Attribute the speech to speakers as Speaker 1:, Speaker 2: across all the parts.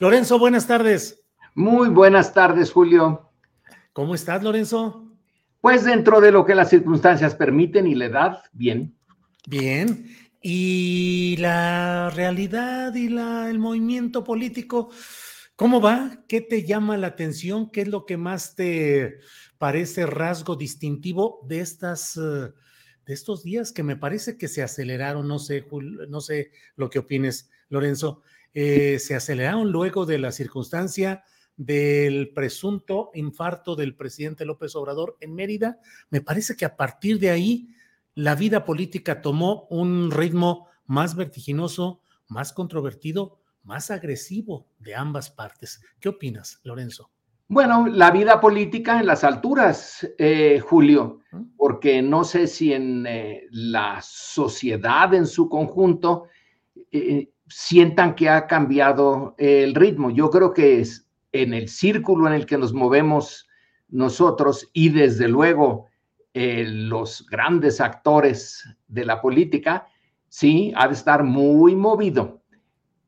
Speaker 1: Lorenzo, buenas tardes.
Speaker 2: Muy buenas tardes, Julio.
Speaker 1: ¿Cómo estás, Lorenzo?
Speaker 2: Pues dentro de lo que las circunstancias permiten y la edad, bien.
Speaker 1: Bien. ¿Y la realidad y la, el movimiento político? ¿Cómo va? ¿Qué te llama la atención? ¿Qué es lo que más te parece rasgo distintivo de estas... eh, de estos días que me parece que se aceleraron, no sé, no sé lo que opines, Lorenzo, eh, se aceleraron luego de la circunstancia del presunto infarto del presidente López Obrador en Mérida. Me parece que a partir de ahí la vida política tomó un ritmo más vertiginoso, más controvertido, más agresivo de ambas partes. ¿Qué opinas, Lorenzo?
Speaker 2: Bueno, la vida política en las alturas, eh, Julio, porque no sé si en eh, la sociedad en su conjunto eh, sientan que ha cambiado el ritmo. Yo creo que es en el círculo en el que nos movemos nosotros y desde luego eh, los grandes actores de la política, sí, ha de estar muy movido.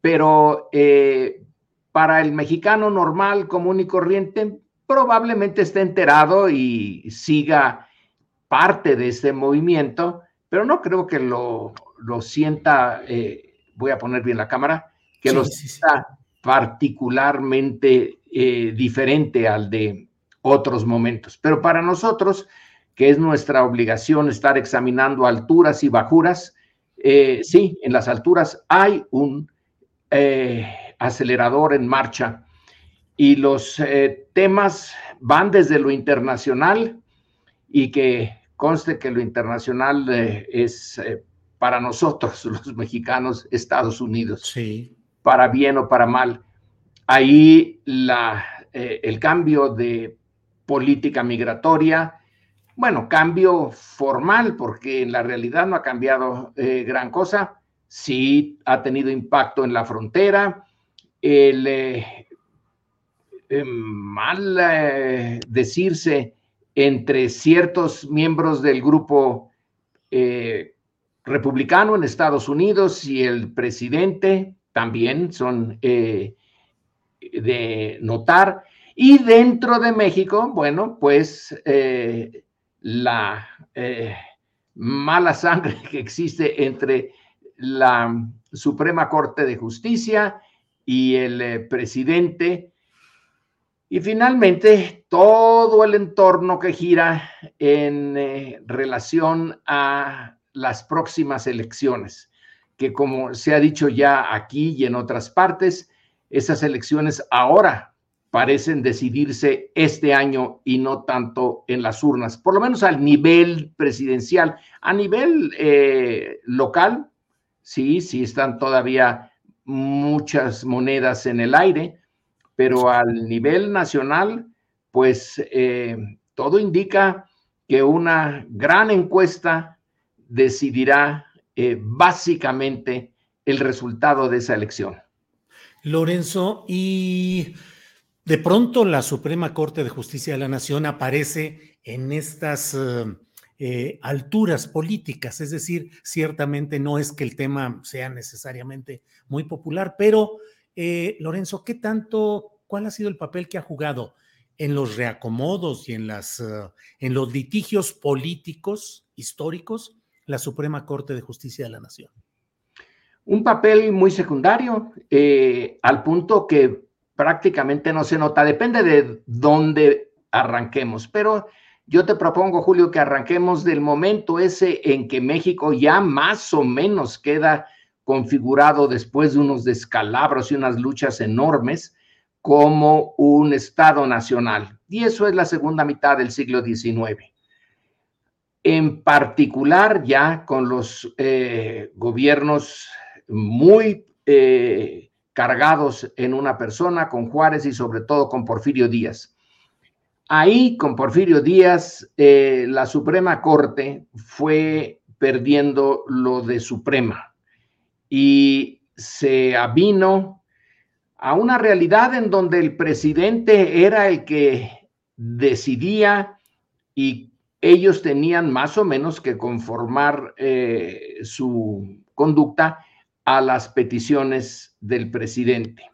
Speaker 2: Pero eh, para el mexicano normal, común y corriente, probablemente esté enterado y siga parte de este movimiento, pero no creo que lo, lo sienta, eh, voy a poner bien la cámara, que
Speaker 1: Sí,
Speaker 2: lo
Speaker 1: sí, sí.
Speaker 2: sienta particularmente eh, diferente al de otros momentos. Pero para nosotros, que es nuestra obligación estar examinando alturas y bajuras, eh, sí, en las alturas hay un eh, acelerador en marcha y los eh, temas van desde lo internacional y que conste que lo internacional es para nosotros, los mexicanos, Estados Unidos,
Speaker 1: Sí.
Speaker 2: para bien o para mal. Ahí la, eh, el cambio de política migratoria, bueno, cambio formal, porque en la realidad no ha cambiado eh, gran cosa, sí ha tenido impacto en la frontera, el eh, mal decirse entre ciertos miembros del grupo eh, republicano en Estados Unidos y el presidente también son eh, de notar. Y dentro de México, bueno, pues eh, la eh, mala sangre que existe entre la Suprema Corte de Justicia y el presidente. Y finalmente, todo el entorno que gira en relación a las próximas elecciones, que como se ha dicho ya aquí y en otras partes, esas elecciones ahora parecen decidirse este año y no tanto en las urnas, por lo menos al nivel presidencial. A nivel eh, local, sí, sí están todavía muchas monedas en el aire, pero al nivel nacional, pues eh, todo indica que una gran encuesta decidirá eh, básicamente el resultado de esa elección.
Speaker 1: Lorenzo, y de pronto la Suprema Corte de Justicia de la Nación aparece en estas eh, eh, alturas políticas, es decir, ciertamente no es que el tema sea necesariamente muy popular, pero Lorenzo, ¿qué tanto, cuál ha sido el papel que ha jugado en los reacomodos y en, las, en los litigios políticos históricos la Suprema Corte de Justicia de la Nación?
Speaker 2: Un papel muy secundario, eh, al punto que prácticamente no se nota. Depende de dónde arranquemos, pero yo te propongo, Julio, que arranquemos del momento ese en que México ya más o menos queda configurado después de unos descalabros y unas luchas enormes como un Estado nacional. Y eso es la segunda mitad del siglo XIX. En particular ya con los eh, gobiernos muy eh, cargados en una persona, con Juárez y sobre todo con Porfirio Díaz. Ahí, con Porfirio Díaz, eh, la Suprema Corte fue perdiendo lo de Suprema y se avino a una realidad en donde el presidente era el que decidía y ellos tenían más o menos que conformar eh, su conducta a las peticiones del presidente.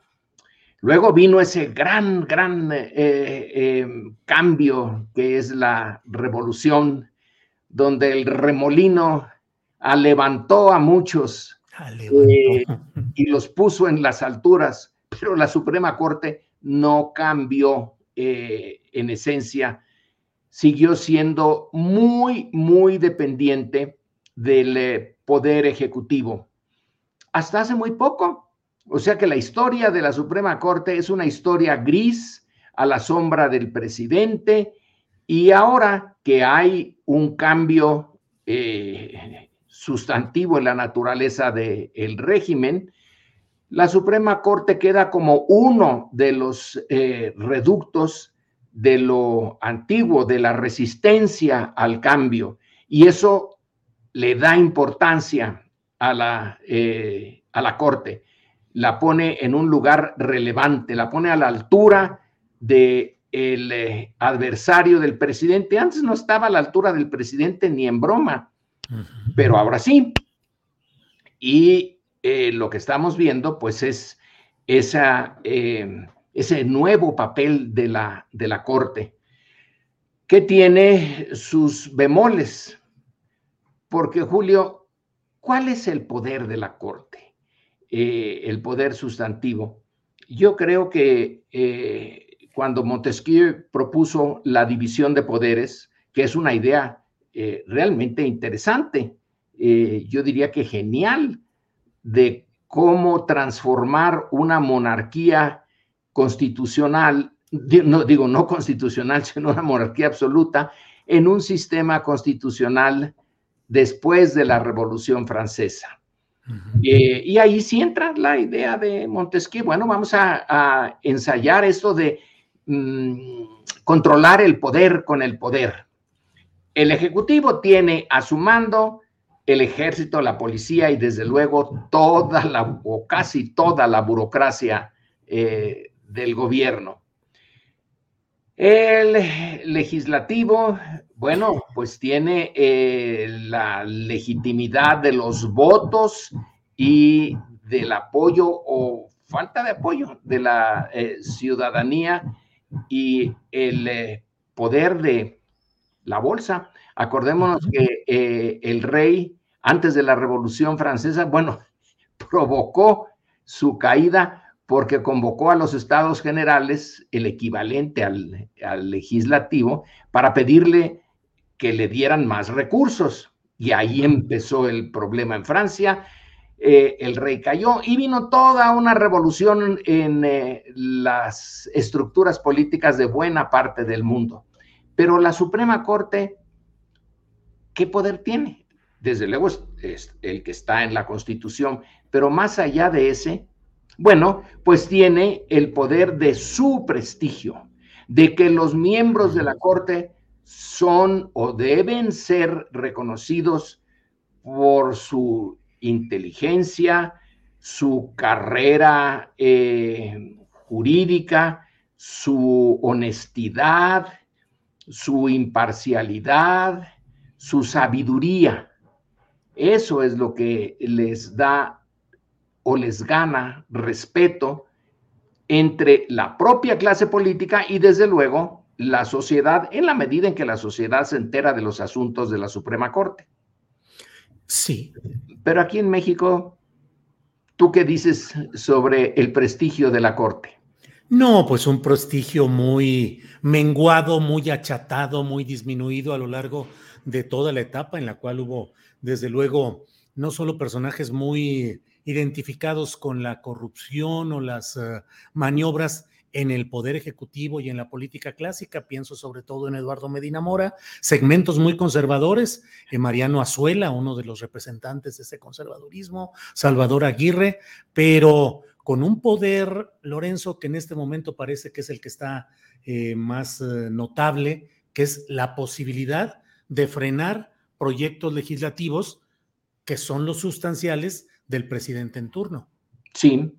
Speaker 2: Luego vino ese gran, gran eh, eh, cambio que es la revolución, donde el remolino levantó a muchos y los puso en las alturas, pero la Suprema Corte no cambió en esencia, siguió siendo muy, muy dependiente del poder ejecutivo hasta hace muy poco. O sea que la historia de la Suprema Corte es una historia gris a la sombra del presidente y ahora que hay un cambio eh, sustantivo en la naturaleza del régimen, la Suprema Corte queda como uno de los eh, reductos de lo antiguo, de la resistencia al cambio. Y eso le da importancia a la, eh, a la Corte, la pone en un lugar relevante, la pone a la altura del el eh, adversario del presidente. Antes no estaba a la altura del presidente ni en broma, pero ahora sí. Y eh, lo que estamos viendo, pues, es esa, ese nuevo papel de la, de la Corte, que tiene sus bemoles, porque Julio, ¿Cuál es el poder de la Corte? Eh, el poder sustantivo. Yo creo que eh, cuando Montesquieu propuso la división de poderes, que es una idea eh, realmente interesante, yo diría que genial, de cómo transformar una monarquía constitucional, no digo no constitucional, sino una monarquía absoluta, en un sistema constitucional después de la Revolución Francesa. Eh, y ahí sí entra la idea de Montesquieu. Bueno, vamos a, ensayar esto de mm, controlar el poder con el poder. El Ejecutivo tiene a su mando el ejército, la policía y desde luego toda la o casi toda la burocracia eh, del gobierno. El legislativo bueno, pues tiene eh, la legitimidad de los votos y del apoyo o falta de apoyo de la eh, ciudadanía y el eh, poder de la bolsa. Acordémonos que el rey, antes de la Revolución Francesa, bueno, provocó su caída porque convocó a los estados generales, el equivalente al, legislativo, para pedirle que le dieran más recursos. Y ahí empezó el problema en Francia. Eh, el rey cayó y vino toda una revolución en eh, las estructuras políticas de buena parte del mundo. Pero la Suprema Corte, ¿qué poder tiene? Desde luego es el que está en la Constitución, pero más allá de ese, bueno, pues tiene el poder de su prestigio, de que los miembros de la Corte son o deben ser reconocidos por su inteligencia, su carrera eh, jurídica, su honestidad, su imparcialidad, su sabiduría. Eso es lo que les da o les gana respeto entre la propia clase política y desde luego la sociedad en la medida en que la sociedad se entera de los asuntos de la Suprema Corte.
Speaker 1: Sí.
Speaker 2: Pero aquí en México, ¿tú qué dices sobre el prestigio de la Corte?
Speaker 1: No, pues un prestigio muy menguado, muy achatado, muy disminuido a lo largo de toda la etapa en la cual hubo, desde luego, no solo personajes muy identificados con la corrupción o las uh, maniobras en el poder ejecutivo y en la política clásica, pienso sobre todo en Eduardo Medina Mora, segmentos muy conservadores, en Mariano Azuela, uno de los representantes de ese conservadurismo, Salvador Aguirre, pero con un poder, Lorenzo, que en este momento parece que es el que está eh, más eh, notable, que es la posibilidad de frenar proyectos legislativos que son los sustanciales del presidente en turno.
Speaker 2: Sí,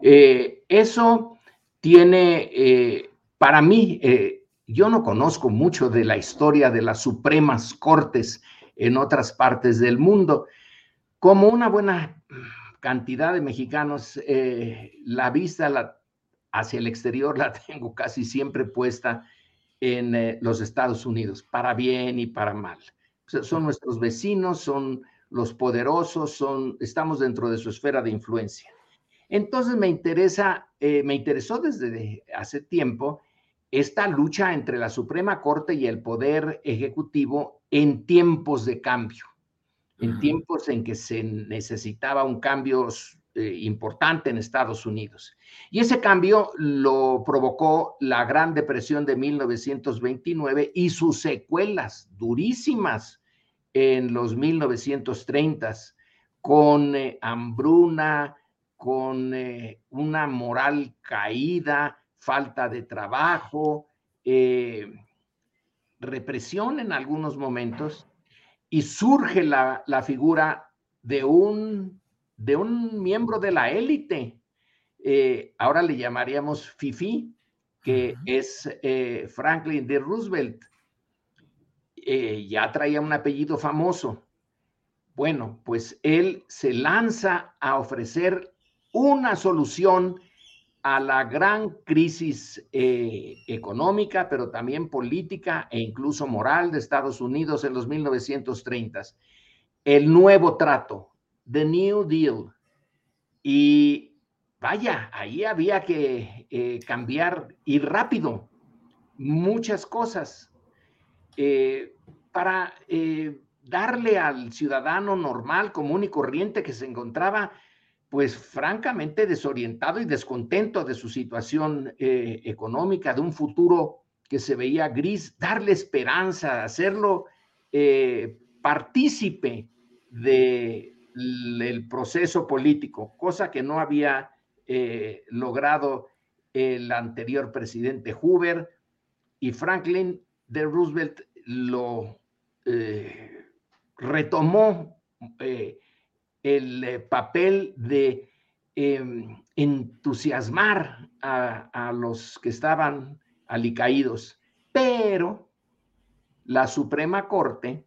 Speaker 2: eh, eso tiene, eh, para mí, eh, yo no conozco mucho de la historia de las Supremas Cortes en otras partes del mundo. Como una buena cantidad de mexicanos, la vista hacia el exterior la tengo casi siempre puesta en los Estados Unidos, para bien y para mal. Son nuestros vecinos, son los poderosos, son, estamos dentro de su esfera de influencia. Entonces me interesa, eh, me interesó desde hace tiempo esta lucha entre la Suprema Corte y el Poder Ejecutivo en tiempos de cambio, en tiempos en que se necesitaba un cambio eh, importante en Estados Unidos. Y ese cambio lo provocó la Gran Depresión de 1929 y sus secuelas durísimas en los 1930s, con eh, hambruna, con eh, una moral caída, falta de trabajo, eh, represión en algunos momentos, y surge la, la figura de un, de un miembro de la élite. Ahora le llamaríamos FIFI, que es Franklin D. Roosevelt. Eh, ya traía un apellido famoso. Bueno, pues él se lanza a ofrecer una solución a la gran crisis eh, económica, pero también política e incluso moral de Estados Unidos en los 1930s. El nuevo trato, The New Deal. Y vaya, ahí había que eh, cambiar y rápido muchas cosas eh, para eh, darle al ciudadano normal, común y corriente que se encontraba pues francamente desorientado y descontento de su situación eh, económica, de un futuro que se veía gris, darle esperanza, hacerlo partícipe del proceso político, cosa que no había logrado el anterior presidente Hoover. Y Franklin de Roosevelt lo eh, retomó eh, el eh, papel de em, entusiasmar a, a, los que estaban alicaídos, pero la Suprema Corte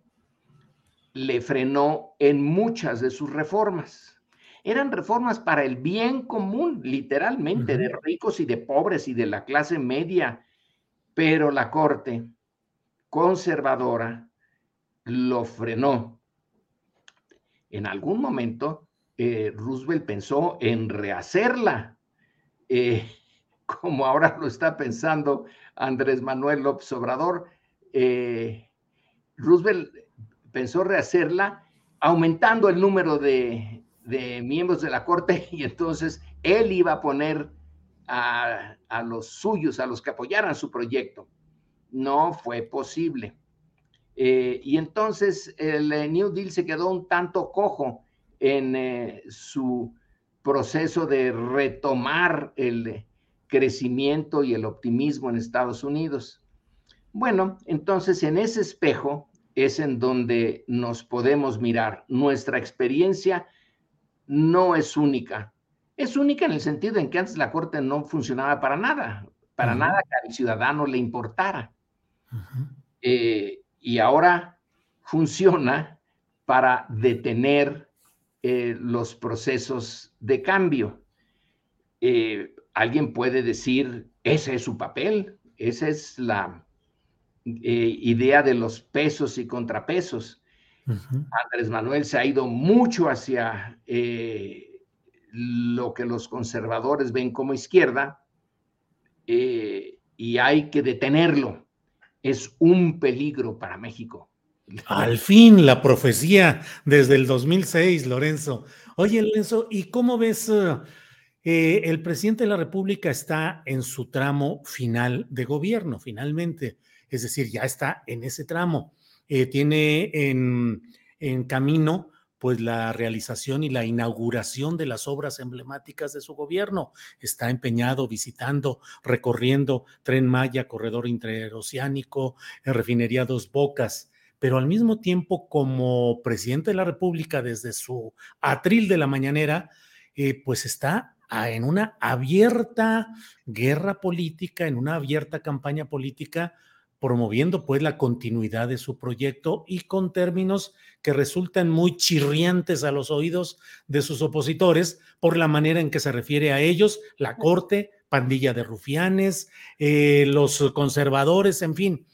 Speaker 2: le frenó en muchas de sus reformas. Eran reformas para el bien común, literalmente, uh -huh. de ricos y de pobres y de la clase media, pero la Corte conservadora lo frenó en algún momento eh, Roosevelt pensó en rehacerla, eh, como ahora lo está pensando Andrés Manuel López Obrador. Eh, Roosevelt pensó rehacerla aumentando el número de, miembros de la Corte y entonces él iba a poner a los suyos, a los que apoyaran su proyecto. No fue posible. Eh, y entonces el eh, New Deal se quedó un tanto cojo en eh, su proceso de retomar el crecimiento y el optimismo en Estados Unidos. Bueno, entonces en ese espejo es en donde nos podemos mirar. Nuestra experiencia no es única. Es única en el sentido en que antes la Corte no funcionaba para nada, para uh -huh. nada que al ciudadano le importara. Uh -huh. eh, y ahora funciona para detener eh, los procesos de cambio. Eh, alguien puede decir, ese es su papel, esa es la idea de los pesos y contrapesos. Andrés Manuel se ha ido mucho hacia lo que los conservadores ven como izquierda eh, y hay que detenerlo. Es un peligro para México.
Speaker 1: Al fin, la profecía desde el 2006, Lorenzo. Oye, Lorenzo, ¿y cómo ves? Eh, el presidente de la República está en su tramo final de gobierno, finalmente. Es decir, ya está en ese tramo. tiene en, en camino pues la realización y la inauguración de las obras emblemáticas de su gobierno. Está empeñado visitando, recorriendo Tren Maya, corredor interoceánico, refinería Dos Bocas, pero al mismo tiempo como presidente de la República desde su atril de la mañanera, eh, pues está en una abierta guerra política, en una abierta campaña política promoviendo pues la continuidad de su proyecto y con términos que resultan muy chirriantes a los oídos de sus opositores por la manera en que se refiere a ellos, la corte, pandilla de rufianes, eh, los conservadores, en fin.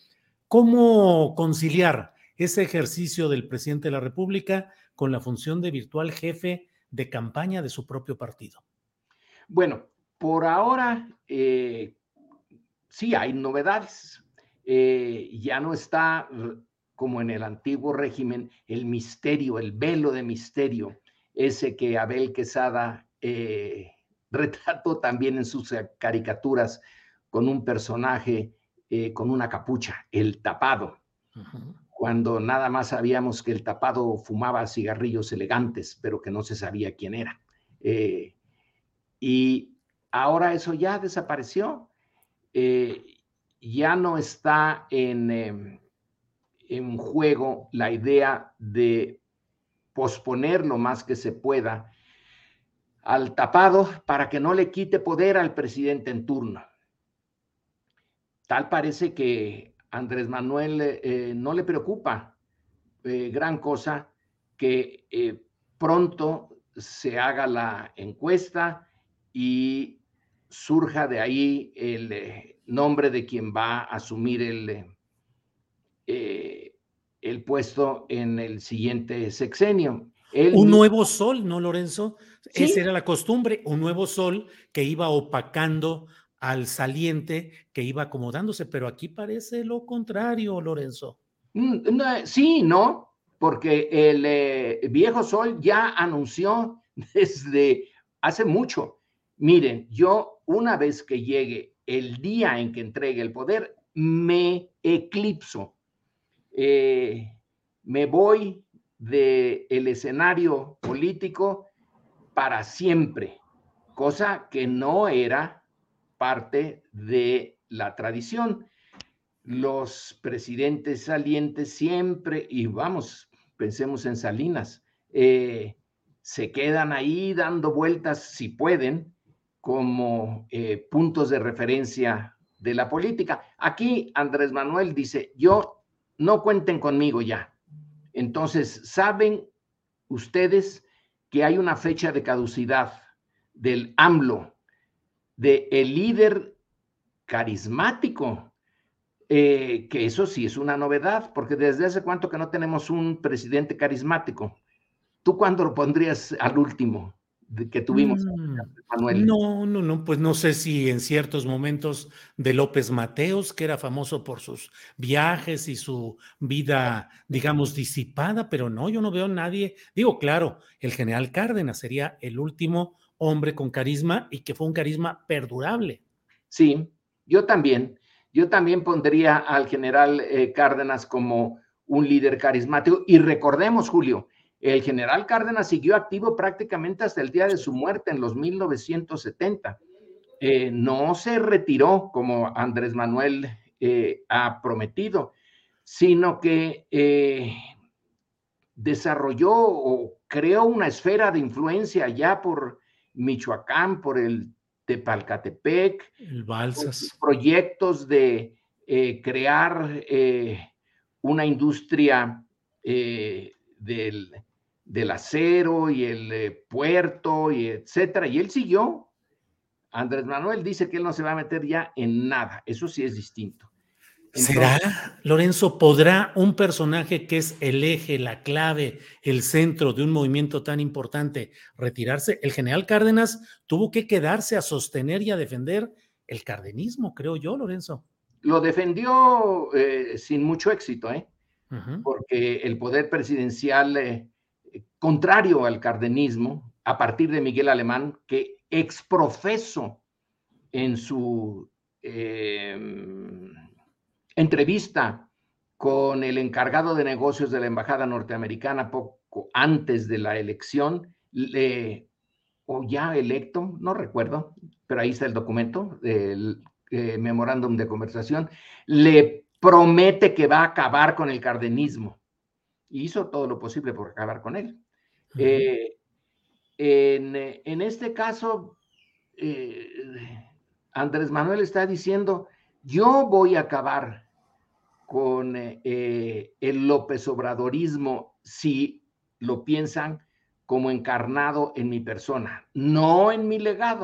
Speaker 1: ¿Cómo conciliar ese ejercicio del presidente de la República con la función de virtual jefe de campaña de su propio partido?
Speaker 2: Bueno, por ahora eh, sí hay novedades eh, ya no está como en el antiguo régimen el misterio, el velo de misterio, ese que Abel Quesada eh, retrató también en sus caricaturas con un personaje eh, con una capucha, el tapado, cuando nada más sabíamos que el tapado fumaba cigarrillos elegantes, pero que no se sabía quién era. y ahora eso ya desapareció ya no está en, em, en juego la idea de posponer lo más que se pueda al tapado para que no le quite poder al presidente en turno. Tal parece que Andrés Manuel eh, no le preocupa eh, gran cosa que eh, pronto se haga la encuesta y surja de ahí el, nombre de quien va a asumir el, eh, el puesto en el siguiente sexenio.
Speaker 1: un nuevo sol, ¿no, Lorenzo? Esa era la costumbre, un nuevo sol que iba opacando al saliente, que iba acomodándose, pero aquí parece lo contrario, Lorenzo.
Speaker 2: Mm, sí, no, porque el eh, viejo sol ya anunció desde hace mucho. Miren, yo una vez que llegue el día en que entregue el poder, me eclipso. Eh, me voy del el escenario político para siempre, cosa que no era parte de la tradición. Los presidentes salientes siempre, y vamos, pensemos en Salinas, eh, se quedan ahí dando vueltas si pueden, como eh, puntos de referencia de la política. Aquí Andrés Manuel dice, yo no cuenten conmigo ya. Entonces, ¿saben ustedes que hay una fecha de caducidad del AMLO, de el líder carismático? Eh, que eso sí es una novedad, porque desde hace cuánto que no tenemos un presidente carismático. ¿Tú cuándo lo pondrías al último? que tuvimos, mm,
Speaker 1: Manuel. No, no, no, pues no sé si en ciertos momentos de López Mateos, que era famoso por sus viajes y su vida, digamos, disipada, pero no, yo no veo a nadie. Digo, claro, el general Cárdenas sería el último hombre con carisma y que fue un carisma perdurable.
Speaker 2: Sí, yo también. Yo también pondría al general eh, Cárdenas como un líder carismático. Y recordemos, Julio, el general Cárdenas siguió activo prácticamente hasta el día de su muerte en los 1970. Eh, no se retiró como Andrés Manuel eh, ha prometido, sino que eh, desarrolló o creó una esfera de influencia ya por Michoacán, por el Tepalcatepec,
Speaker 1: el Balsas.
Speaker 2: proyectos de crear una industria del del acero y el eh, puerto y etcétera. Y él siguió Andrés Manuel dice que él no se va a meter ya en nada, eso sí es distinto.
Speaker 1: ¿Será, Lorenzo, podrá un personaje que es el eje, la clave, el centro de un movimiento tan importante retirarse? El general Cárdenas tuvo que quedarse a sostener y a defender el cardenismo, creo yo, Lorenzo.
Speaker 2: Lo defendió eh, sin mucho éxito, ¿eh? porque el poder presidencial, eh, contrario al cardenismo, a partir de Miguel Alemán, que exprofeso en su em, entrevista con el encargado de negocios de la Embajada Norteamericana poco antes de la elección, o ya electo, no recuerdo, pero ahí está el documento del eh, memorándum de conversación, le promete que va a acabar con el cardenismo. Y hizo todo lo posible por acabar con él. En, este caso, eh, Andrés Manuel está diciendo, yo voy a acabar con eh, el López Obradorismo si lo piensan como encarnado en mi persona, no en mi legado.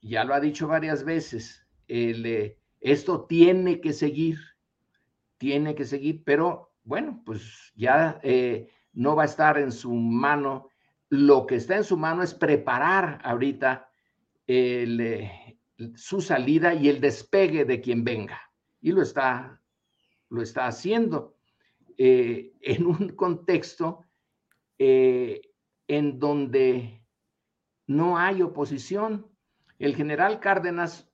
Speaker 2: Ya lo ha dicho varias veces. Eh, esto tiene que seguir, tiene que seguir, pero bueno, pues ya eh, no va a estar en su mano. Lo que está en su mano es preparar ahorita eh, su salida y el despegue de quien venga. Y lo está, lo está haciendo en un contexto en donde no hay oposición. El general Cárdenas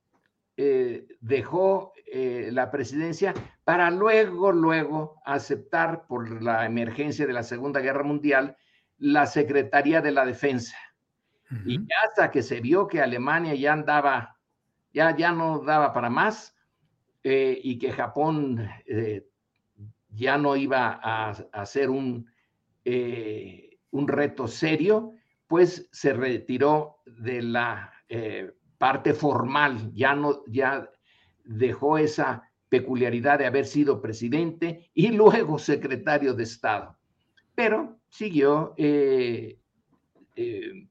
Speaker 2: eh, dejó eh, la presidencia para luego, luego aceptar por la emergencia de la Segunda Guerra Mundial la Secretaría de la Defensa. Y hasta que se vio que Alemania ya andaba, ya, ya no daba para más eh, y que Japón ya no iba a, hacer un, un reto serio, pues se retiró de la parte formal, ya no, ya dejó esa peculiaridad de haber sido presidente y luego secretario de Estado, pero siguió eh, eh,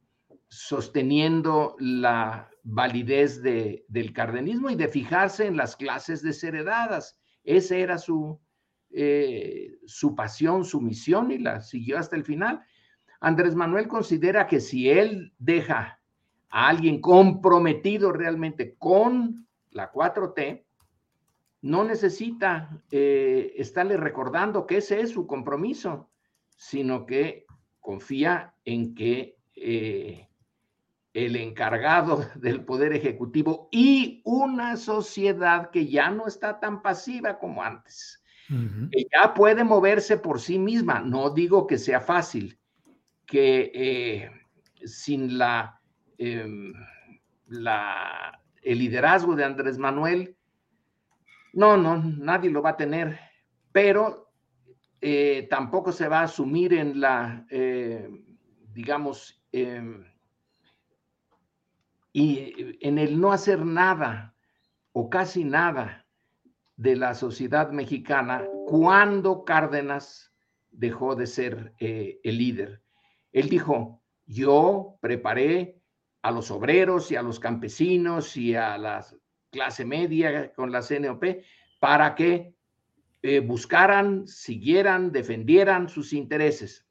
Speaker 2: sosteniendo la validez de, del cardenismo y de fijarse en las clases desheredadas. Esa era su, eh, su pasión, su misión y la siguió hasta el final. Andrés Manuel considera que si él deja a alguien comprometido realmente con la 4T, no necesita eh, estarle recordando que ese es su compromiso, sino que confía en que eh, el encargado del Poder Ejecutivo y una sociedad que ya no está tan pasiva como antes, que ya puede moverse por sí misma. No digo que sea fácil, que eh, sin la Em, el liderazgo de Andrés Manuel, no, no, nadie lo va a tener, pero eh, tampoco se va a asumir en la, eh, digamos, em, y en el no hacer nada o casi nada de la sociedad mexicana cuando Cárdenas dejó de ser el líder. Él dijo, yo preparé a los obreros y a los campesinos y a la clase media con la CNOP para que eh, buscaran, siguieran, defendieran sus intereses.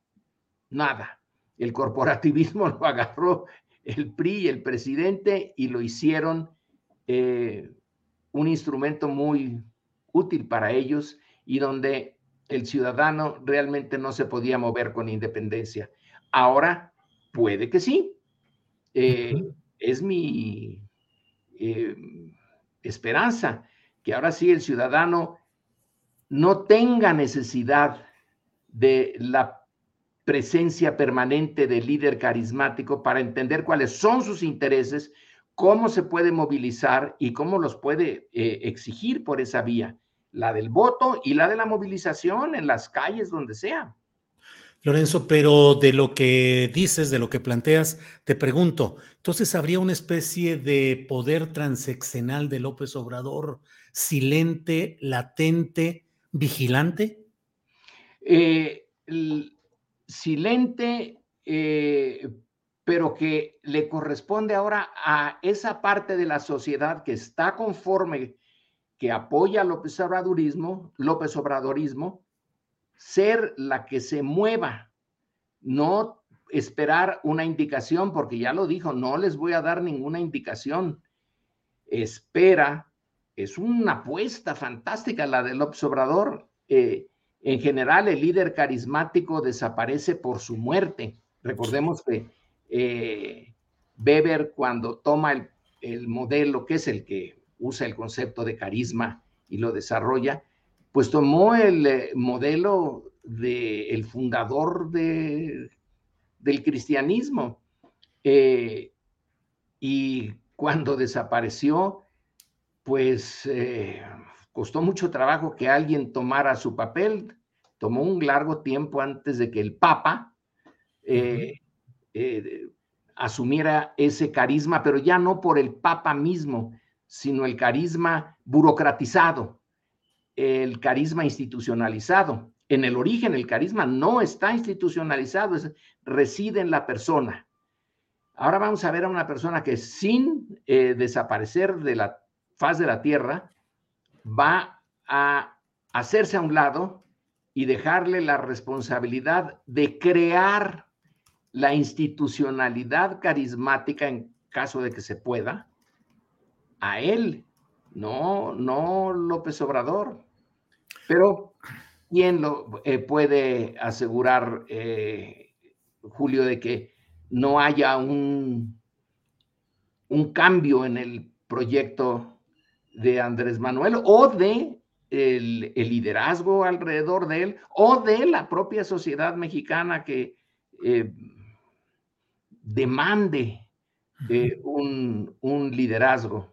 Speaker 2: Nada. El corporativismo lo agarró el PRI y el presidente y lo hicieron eh, un instrumento muy útil para ellos y donde el ciudadano realmente no se podía mover con independencia. Ahora puede que sí, eh, es mi eh, esperanza que ahora sí el ciudadano no tenga necesidad de la presencia permanente del líder carismático para entender cuáles son sus intereses, cómo se puede movilizar y cómo los puede eh, exigir por esa vía, la del voto y la de la movilización en las calles, donde sea.
Speaker 1: Lorenzo, pero de lo que dices, de lo que planteas, te pregunto, entonces habría una especie de poder transeccional de López Obrador, silente, latente, vigilante?
Speaker 2: Eh, silente, eh, pero que le corresponde ahora a esa parte de la sociedad que está conforme, que apoya López Obradorismo, López Obradorismo, ser la que se mueva, no esperar una indicación, porque ya lo dijo, no les voy a dar ninguna indicación. Espera, es una apuesta fantástica la del observador. Eh, en general, el líder carismático desaparece por su muerte. Recordemos que eh, Weber, cuando toma el modelo, que es el que usa el concepto de carisma y lo desarrolla, pues tomó el eh, modelo del fundador de, del cristianismo. Eh, y cuando desapareció, pues eh, costó mucho trabajo que alguien tomara su papel. Tomó un largo tiempo antes de que el Papa asumiera ese carisma, pero ya no por el Papa mismo, sino el carisma burocratizado el carisma institucionalizado. En el origen, el carisma no está institucionalizado, reside en la persona. Ahora vamos a ver a una persona que sin eh, desaparecer de la faz de la tierra, va a hacerse a un lado y dejarle la responsabilidad de crear la institucionalidad carismática en caso de que se pueda a él no, no López Obrador. Pero, ¿quién lo eh, puede asegurar, eh, Julio, de que no haya un, un cambio en el proyecto de Andrés Manuel o de el, liderazgo alrededor de él o de la propia sociedad mexicana que eh, demande un, un liderazgo?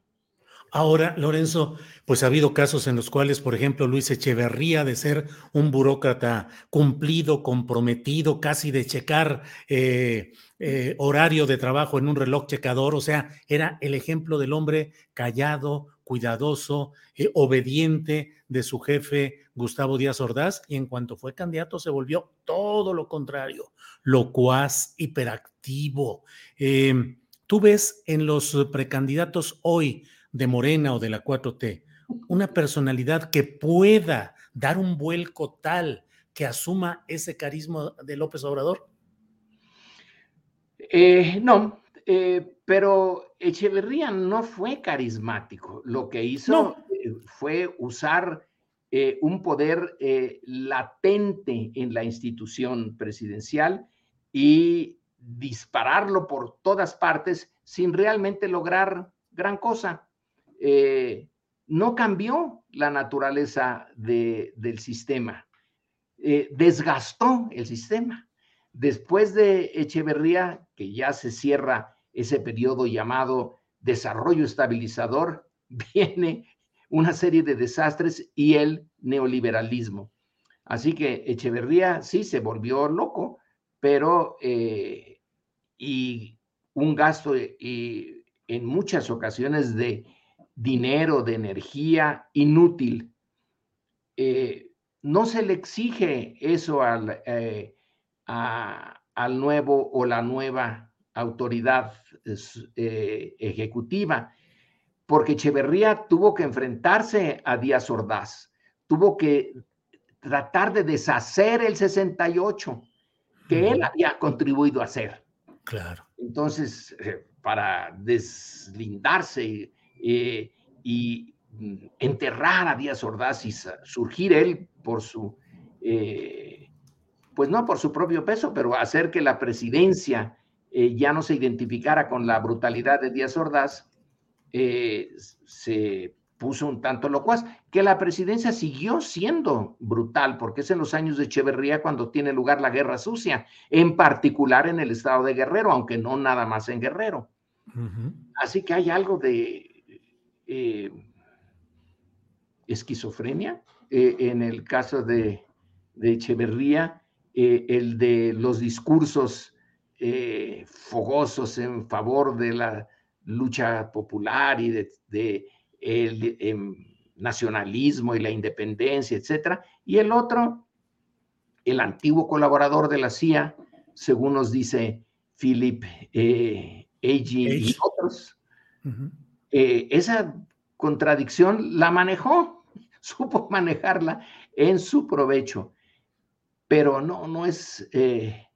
Speaker 1: Ahora, Lorenzo, pues ha habido casos en los cuales, por ejemplo, Luis Echeverría, de ser un burócrata cumplido, comprometido, casi de checar eh, eh, horario de trabajo en un reloj checador, o sea, era el ejemplo del hombre callado, cuidadoso, eh, obediente de su jefe Gustavo Díaz Ordaz, y en cuanto fue candidato se volvió todo lo contrario, locuaz, hiperactivo. Tú ves en los precandidatos hoy, de Morena o de la 4T, una personalidad que pueda dar un vuelco tal que asuma ese carisma de López Obrador?
Speaker 2: Eh, no, eh, pero Echeverría no fue carismático. Lo que hizo eh, fue usar un poder latente en la institución presidencial y dispararlo por todas partes sin realmente lograr gran cosa. Eh, no cambió la naturaleza del sistema, eh, desgastó el sistema. Después de Echeverría, que ya se cierra ese periodo llamado desarrollo estabilizador, viene una serie de desastres y el neoliberalismo. Así que Echeverría sí se volvió loco, pero eh, y un gasto y en muchas ocasiones de dinero, de energía inútil. Eh, no se le exige eso al, eh, al nuevo o la nueva autoridad ejecutiva, porque Echeverría tuvo que enfrentarse a Díaz Ordaz, tuvo que tratar de deshacer el 68 que él había contribuido a hacer.
Speaker 1: Claro.
Speaker 2: Entonces, eh, para deslindarse eh, y mm, enterrar a Díaz Ordaz y surgir él por su, eh, pues no por su propio peso, pero hacer que la presidencia ya no se identificara con la brutalidad de Díaz Ordaz, se puso un tanto locuaz, que la presidencia siguió siendo brutal, porque es en los años de Echeverría cuando tiene lugar la guerra sucia, en particular en el estado de Guerrero, aunque no nada más en Guerrero. Así que hay algo de eh, esquizofrenia eh, en el caso de, Echeverría, eh, el de los discursos fogosos en favor de la lucha popular y de el em, nacionalismo y la independencia, etcétera, y el otro, el antiguo colaborador de la CIA, según nos dice Philip eh, y otros, eh, esa contradicción la manejó, supo manejarla en su provecho, pero no, no es, eh,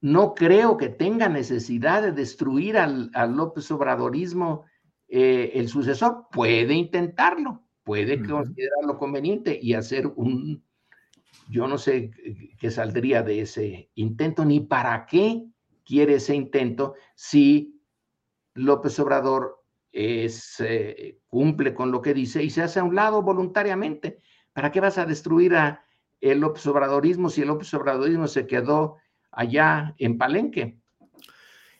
Speaker 2: no creo que tenga necesidad de destruir al, al López Obradorismo eh, el sucesor. Puede intentarlo, puede considerarlo conveniente y hacer un, yo no sé qué saldría de ese intento, ni para qué quiere ese intento si López Obrador es, eh, cumple con lo que dice y se hace a un lado voluntariamente. ¿Para qué vas a destruir a el López Obradorismo si el López Obradorismo se quedó allá en Palenque?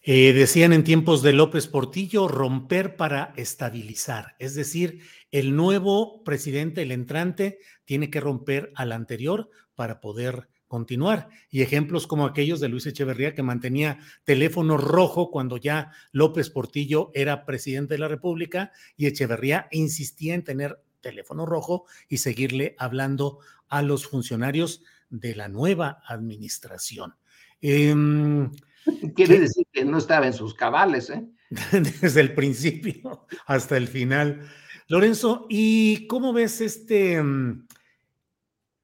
Speaker 1: Eh, decían en tiempos de López Portillo, romper para estabilizar, es decir, el nuevo presidente, el entrante, tiene que romper al anterior para poder continuar. Y ejemplos como aquellos de Luis Echeverría, que mantenía teléfono rojo cuando ya López Portillo era presidente de la República y Echeverría insistía en tener teléfono rojo y seguirle hablando a los funcionarios de la nueva administración. Em,
Speaker 2: Quiere decir que no estaba en sus cabales, ¿eh?
Speaker 1: Desde el principio hasta el final. Lorenzo, ¿y cómo ves este, mm,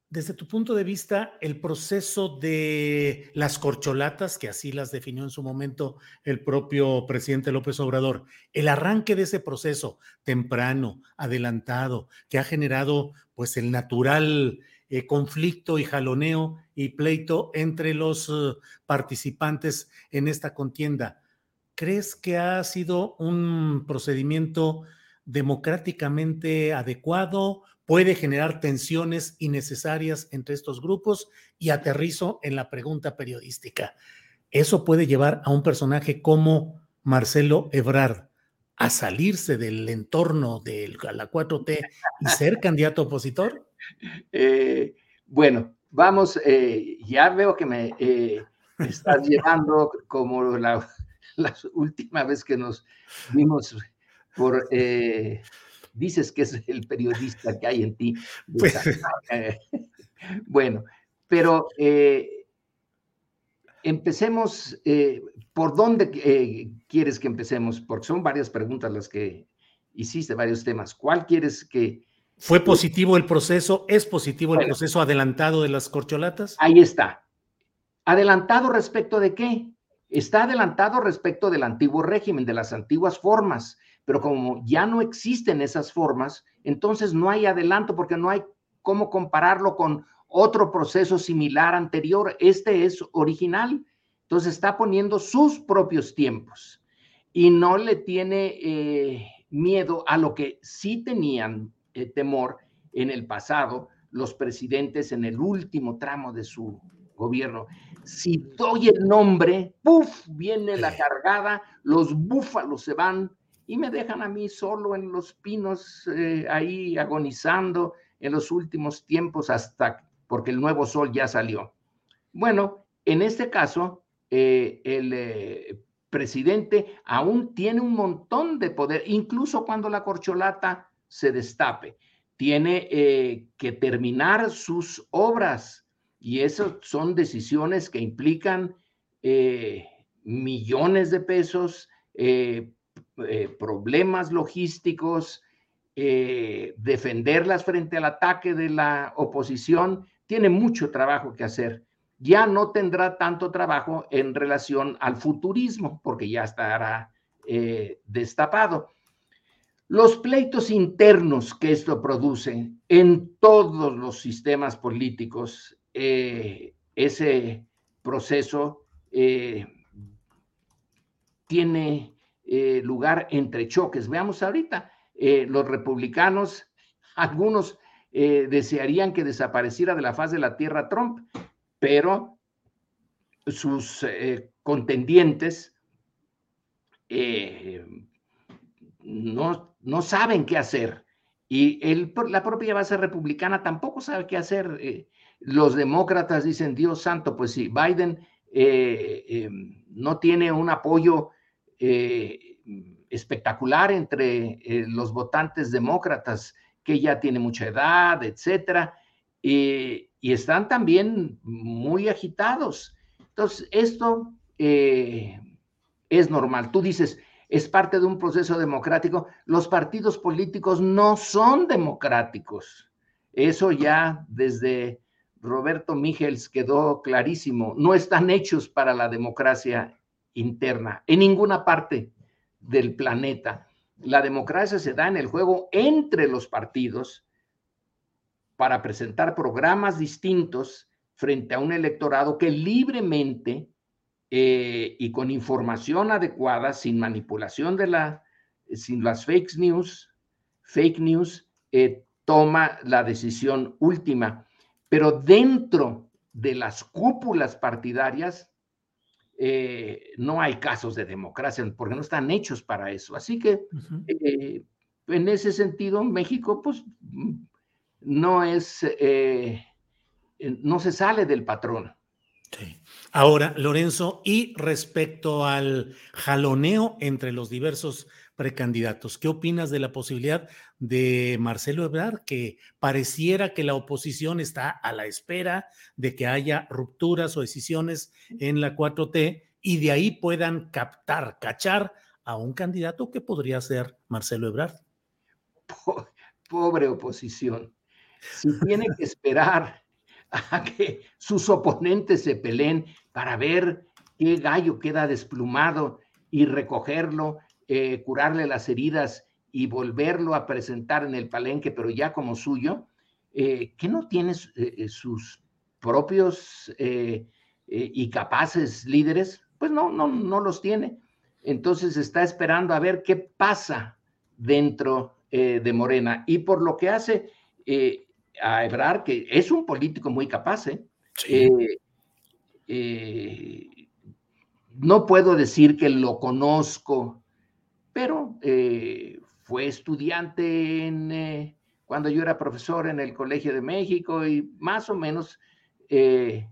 Speaker 1: desde tu punto de vista, el proceso de las corcholatas, que así las definió en su momento el propio presidente López Obrador, el arranque de ese proceso temprano, adelantado, que ha generado pues el natural eh, conflicto y jaloneo y pleito entre los eh, participantes en esta contienda. ¿Crees que ha sido un procedimiento democráticamente adecuado? ¿Puede generar tensiones innecesarias entre estos grupos? Y aterrizo en la pregunta periodística. ¿Eso puede llevar a un personaje como Marcelo Ebrard a salirse del entorno de la 4T y ser candidato opositor?
Speaker 2: Eh, bueno, vamos, eh, ya veo que me eh, estás llevando como la, última vez que nos vimos por... dices que es el periodista que hay en ti. Pues bueno, pero empecemos, ¿por dónde quieres que empecemos? Porque son varias preguntas las que hiciste, varios temas. ¿Cuál quieres que
Speaker 1: ¿Fue positivo el proceso? ¿Es positivo el proceso adelantado de las corcholatas?
Speaker 2: Ahí está. ¿Adelantado respecto de qué? Está adelantado respecto del antiguo régimen, de las antiguas formas, pero como ya no existen esas formas, entonces no hay adelanto porque no hay cómo compararlo con otro proceso similar anterior. Este es original, entonces está poniendo sus propios tiempos y no le tiene eh, miedo a lo que sí tenían eh, temor en el pasado los presidentes en el último tramo de su gobierno. Si doy el nombre, ¡puf! viene la cargada, los búfalos se van y me dejan a mí solo en los pinos, eh, ahí agonizando en los últimos tiempos hasta porque el nuevo sol ya salió. Bueno, en este caso, eh, el eh, presidente aún tiene un montón de poder, incluso cuando la corcholata se destape. Tiene que terminar sus obras y esas son decisiones que implican millones de pesos, problemas logísticos, defenderlas frente al ataque de la oposición. Tiene mucho trabajo que hacer ya no tendrá tanto trabajo en relación al futurismo, porque ya estará eh, destapado. Los pleitos internos que esto produce en todos los sistemas políticos, eh, ese proceso eh, tiene lugar entre choques. Veamos ahorita, los republicanos, algunos desearían que desapareciera de la faz de la tierra Trump, pero sus eh, contendientes eh, no, no, saben qué hacer. Y la propia base republicana tampoco sabe qué hacer. Eh, los demócratas dicen, Dios santo, pues si Biden no tiene un apoyo espectacular entre los votantes demócratas, que ya tiene mucha edad, etcétera, y están también muy agitados. Entonces, esto eh, es normal. Tú dices, es parte de un proceso democrático. Los partidos políticos no son democráticos. Eso ya desde Roberto Mígels quedó clarísimo. No están hechos para la democracia interna en ninguna parte del planeta. La democracia se da en el juego entre los partidos para presentar programas distintos frente a un electorado que libremente eh, y con información adecuada, sin manipulación de la, sin las fake news, fake news, eh, toma la decisión última. Pero dentro de las cúpulas partidarias eh, no hay casos de democracia porque no están hechos para eso. Así que en ese sentido, México, pues no es, eh, no se sale del patrón.
Speaker 1: Ahora, Lorenzo, y respecto al jaloneo entre los diversos precandidatos, ¿qué opinas de la posibilidad de Marcelo Ebrard, que pareciera que la oposición está a la espera de que haya rupturas o decisiones en la 4T y de ahí puedan captar, cachar a un candidato que podría ser Marcelo Ebrard?
Speaker 2: Pobre oposición. Si tiene que esperar a que sus oponentes se peleen para ver qué gallo queda desplumado y recogerlo, eh, curarle las heridas y volverlo a presentar en el palenque, pero ya como suyo, eh, que no tiene eh, sus propios y capaces líderes, pues no, no, no los tiene. Entonces está esperando a ver qué pasa dentro de Morena. Y por lo que hace, a Ebrard, que es un político muy capaz, ¿eh? Eh, eh, no puedo decir que lo conozco, pero fue estudiante en, cuando yo era profesor en el Colegio de México y más o menos he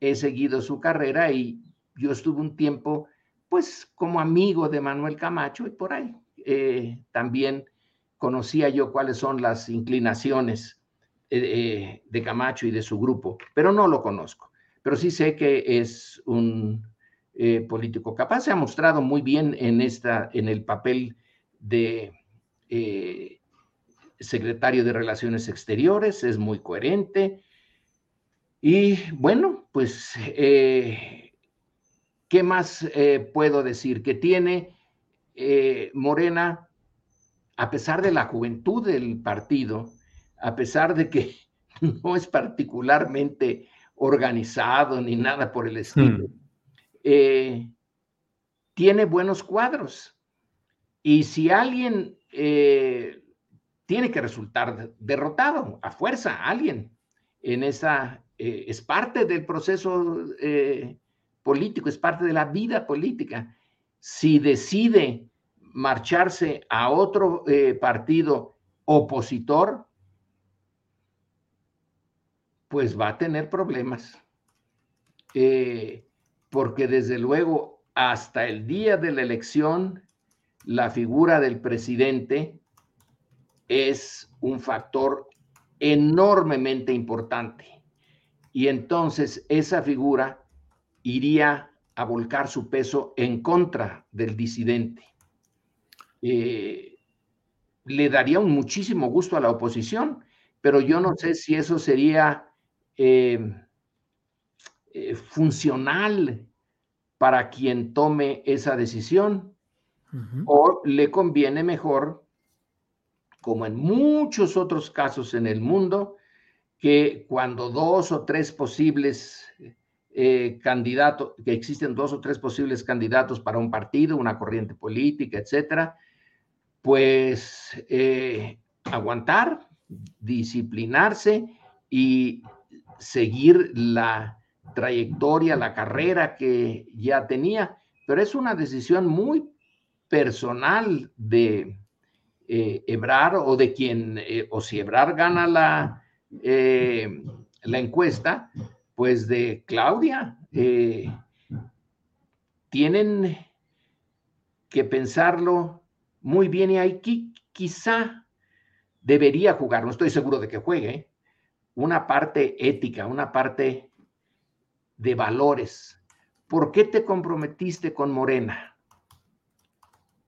Speaker 2: seguido su carrera y yo estuve un tiempo pues como amigo de Manuel Camacho y por ahí también conocía yo cuáles son las inclinaciones eh, eh, de Camacho y de su grupo, pero no lo conozco. Pero sí sé que es un eh, político capaz. Se ha mostrado muy bien en, esta, en el papel de secretario de Relaciones Exteriores, es muy coherente. Y bueno, pues, ¿qué más puedo decir? Que tiene Morena, a pesar de la juventud del partido, a pesar de que no es particularmente organizado ni nada por el estilo, hmm. Eh, tiene buenos cuadros. Y si alguien eh, tiene que resultar derrotado a fuerza, alguien en esa, eh, es parte del proceso político, es parte de la vida política. Si decide marcharse a otro partido opositor, pues va a tener problemas. Porque desde luego hasta el día de la elección, la figura del presidente es un factor enormemente importante. Y entonces esa figura iría a volcar su peso en contra del disidente. Eh, le daría un muchísimo gusto a la oposición, pero yo no sé si eso sería eh, eh, funcional para quien tome esa decisión. O le conviene mejor, como en muchos otros casos en el mundo, que cuando dos o tres posibles eh, candidatos, que existen dos o tres posibles candidatos para un partido, una corriente política, etcétera, pues eh, aguantar, disciplinarse y seguir la trayectoria, la carrera que ya tenía, pero es una decisión muy personal de eh, Ebrar o de quien, eh, o si Ebrar gana la, la encuesta, pues de Claudia. tienen que pensarlo muy bien y aquí quizá debería jugar, no estoy seguro de que juegue, una parte ética, una parte de valores. ¿Por qué te comprometiste con Morena?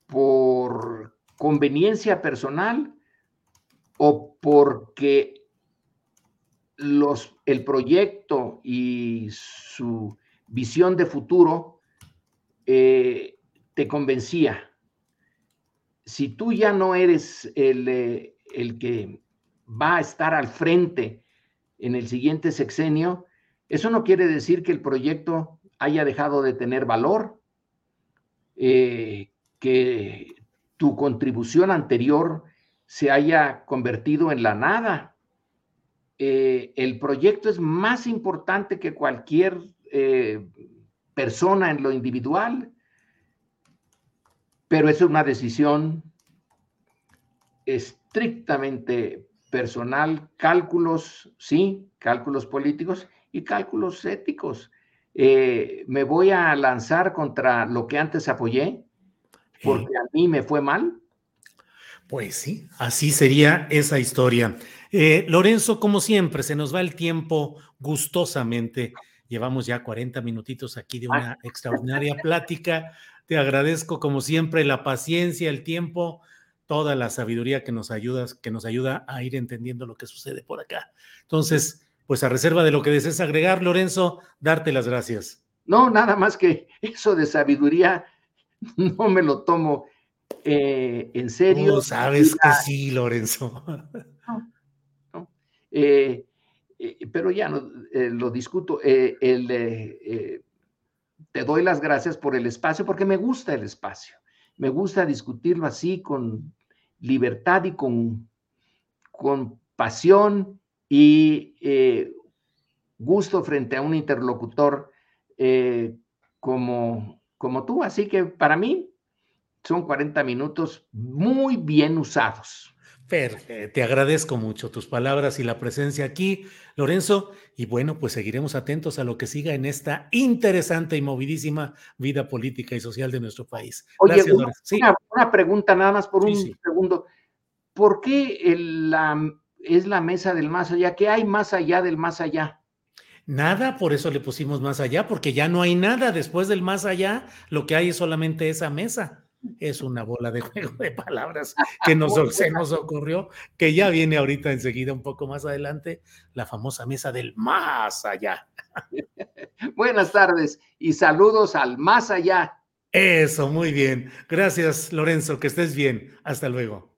Speaker 2: ¿Por conveniencia personal o porque los, el proyecto y su visión de futuro eh, te convencía? si tú ya no eres eh, el, que va a estar al frente en el siguiente sexenio, eso no quiere decir que el proyecto haya dejado de tener valor, eh, que tu contribución anterior se haya convertido en la nada. Eh, el proyecto es más importante que cualquier persona en lo individual pero es una decisión estrictamente personal, cálculos, sí, cálculos políticos y cálculos éticos. Eh, me voy a lanzar contra lo que antes apoyé, porque a mí me fue mal.
Speaker 1: Pues sí, así sería esa historia. Eh, Lorenzo, como siempre, se nos va el tiempo gustosamente. Llevamos ya 40 minutitos aquí de una extraordinaria plática. Te agradezco como siempre la paciencia, el tiempo, toda la sabiduría que nos ayudas, que nos ayuda a ir entendiendo lo que sucede por acá. Entonces, pues a reserva de lo que desees agregar, Lorenzo, darte las gracias.
Speaker 2: No, nada más que eso de sabiduría no me lo tomo eh, en serio. Tú
Speaker 1: sabes que sí, Lorenzo.
Speaker 2: Eh, eh, pero ya no, lo discuto. el te doy las gracias por el espacio, porque me gusta el espacio. Me gusta discutirlo así, con libertad y con, con pasión y eh, gusto frente a un interlocutor eh, como, como tú. Así que para mí son 40 minutos muy bien usados.
Speaker 1: Perfecto, te agradezco mucho tus palabras y la presencia aquí, Lorenzo. Y bueno, pues seguiremos atentos a lo que siga en esta interesante y movidísima vida política y social de nuestro país.
Speaker 2: Oye, una, pregunta nada más por un segundo. ¿Por qué la, es la mesa del más allá? ¿Qué hay más allá del más allá?
Speaker 1: Nada, por eso le pusimos más allá, porque ya no hay nada después del más allá, lo que hay es solamente esa mesa es una bola de juego de palabras que nos, se nos ocurrió, que ya viene ahorita enseguida, un poco más adelante, la famosa mesa del más allá.
Speaker 2: Buenas tardes y saludos al más allá.
Speaker 1: Eso, muy bien. Gracias, Lorenzo, que estés bien. Hasta luego.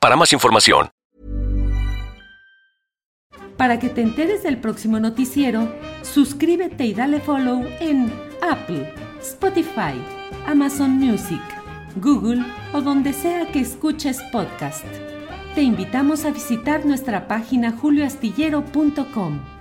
Speaker 3: para más información.
Speaker 4: Para que te enteres del próximo noticiero, suscríbete y dale follow en Apple, Spotify, Amazon Music, Google o donde sea que escuches podcast. Te invitamos a visitar nuestra página julioastillero.com.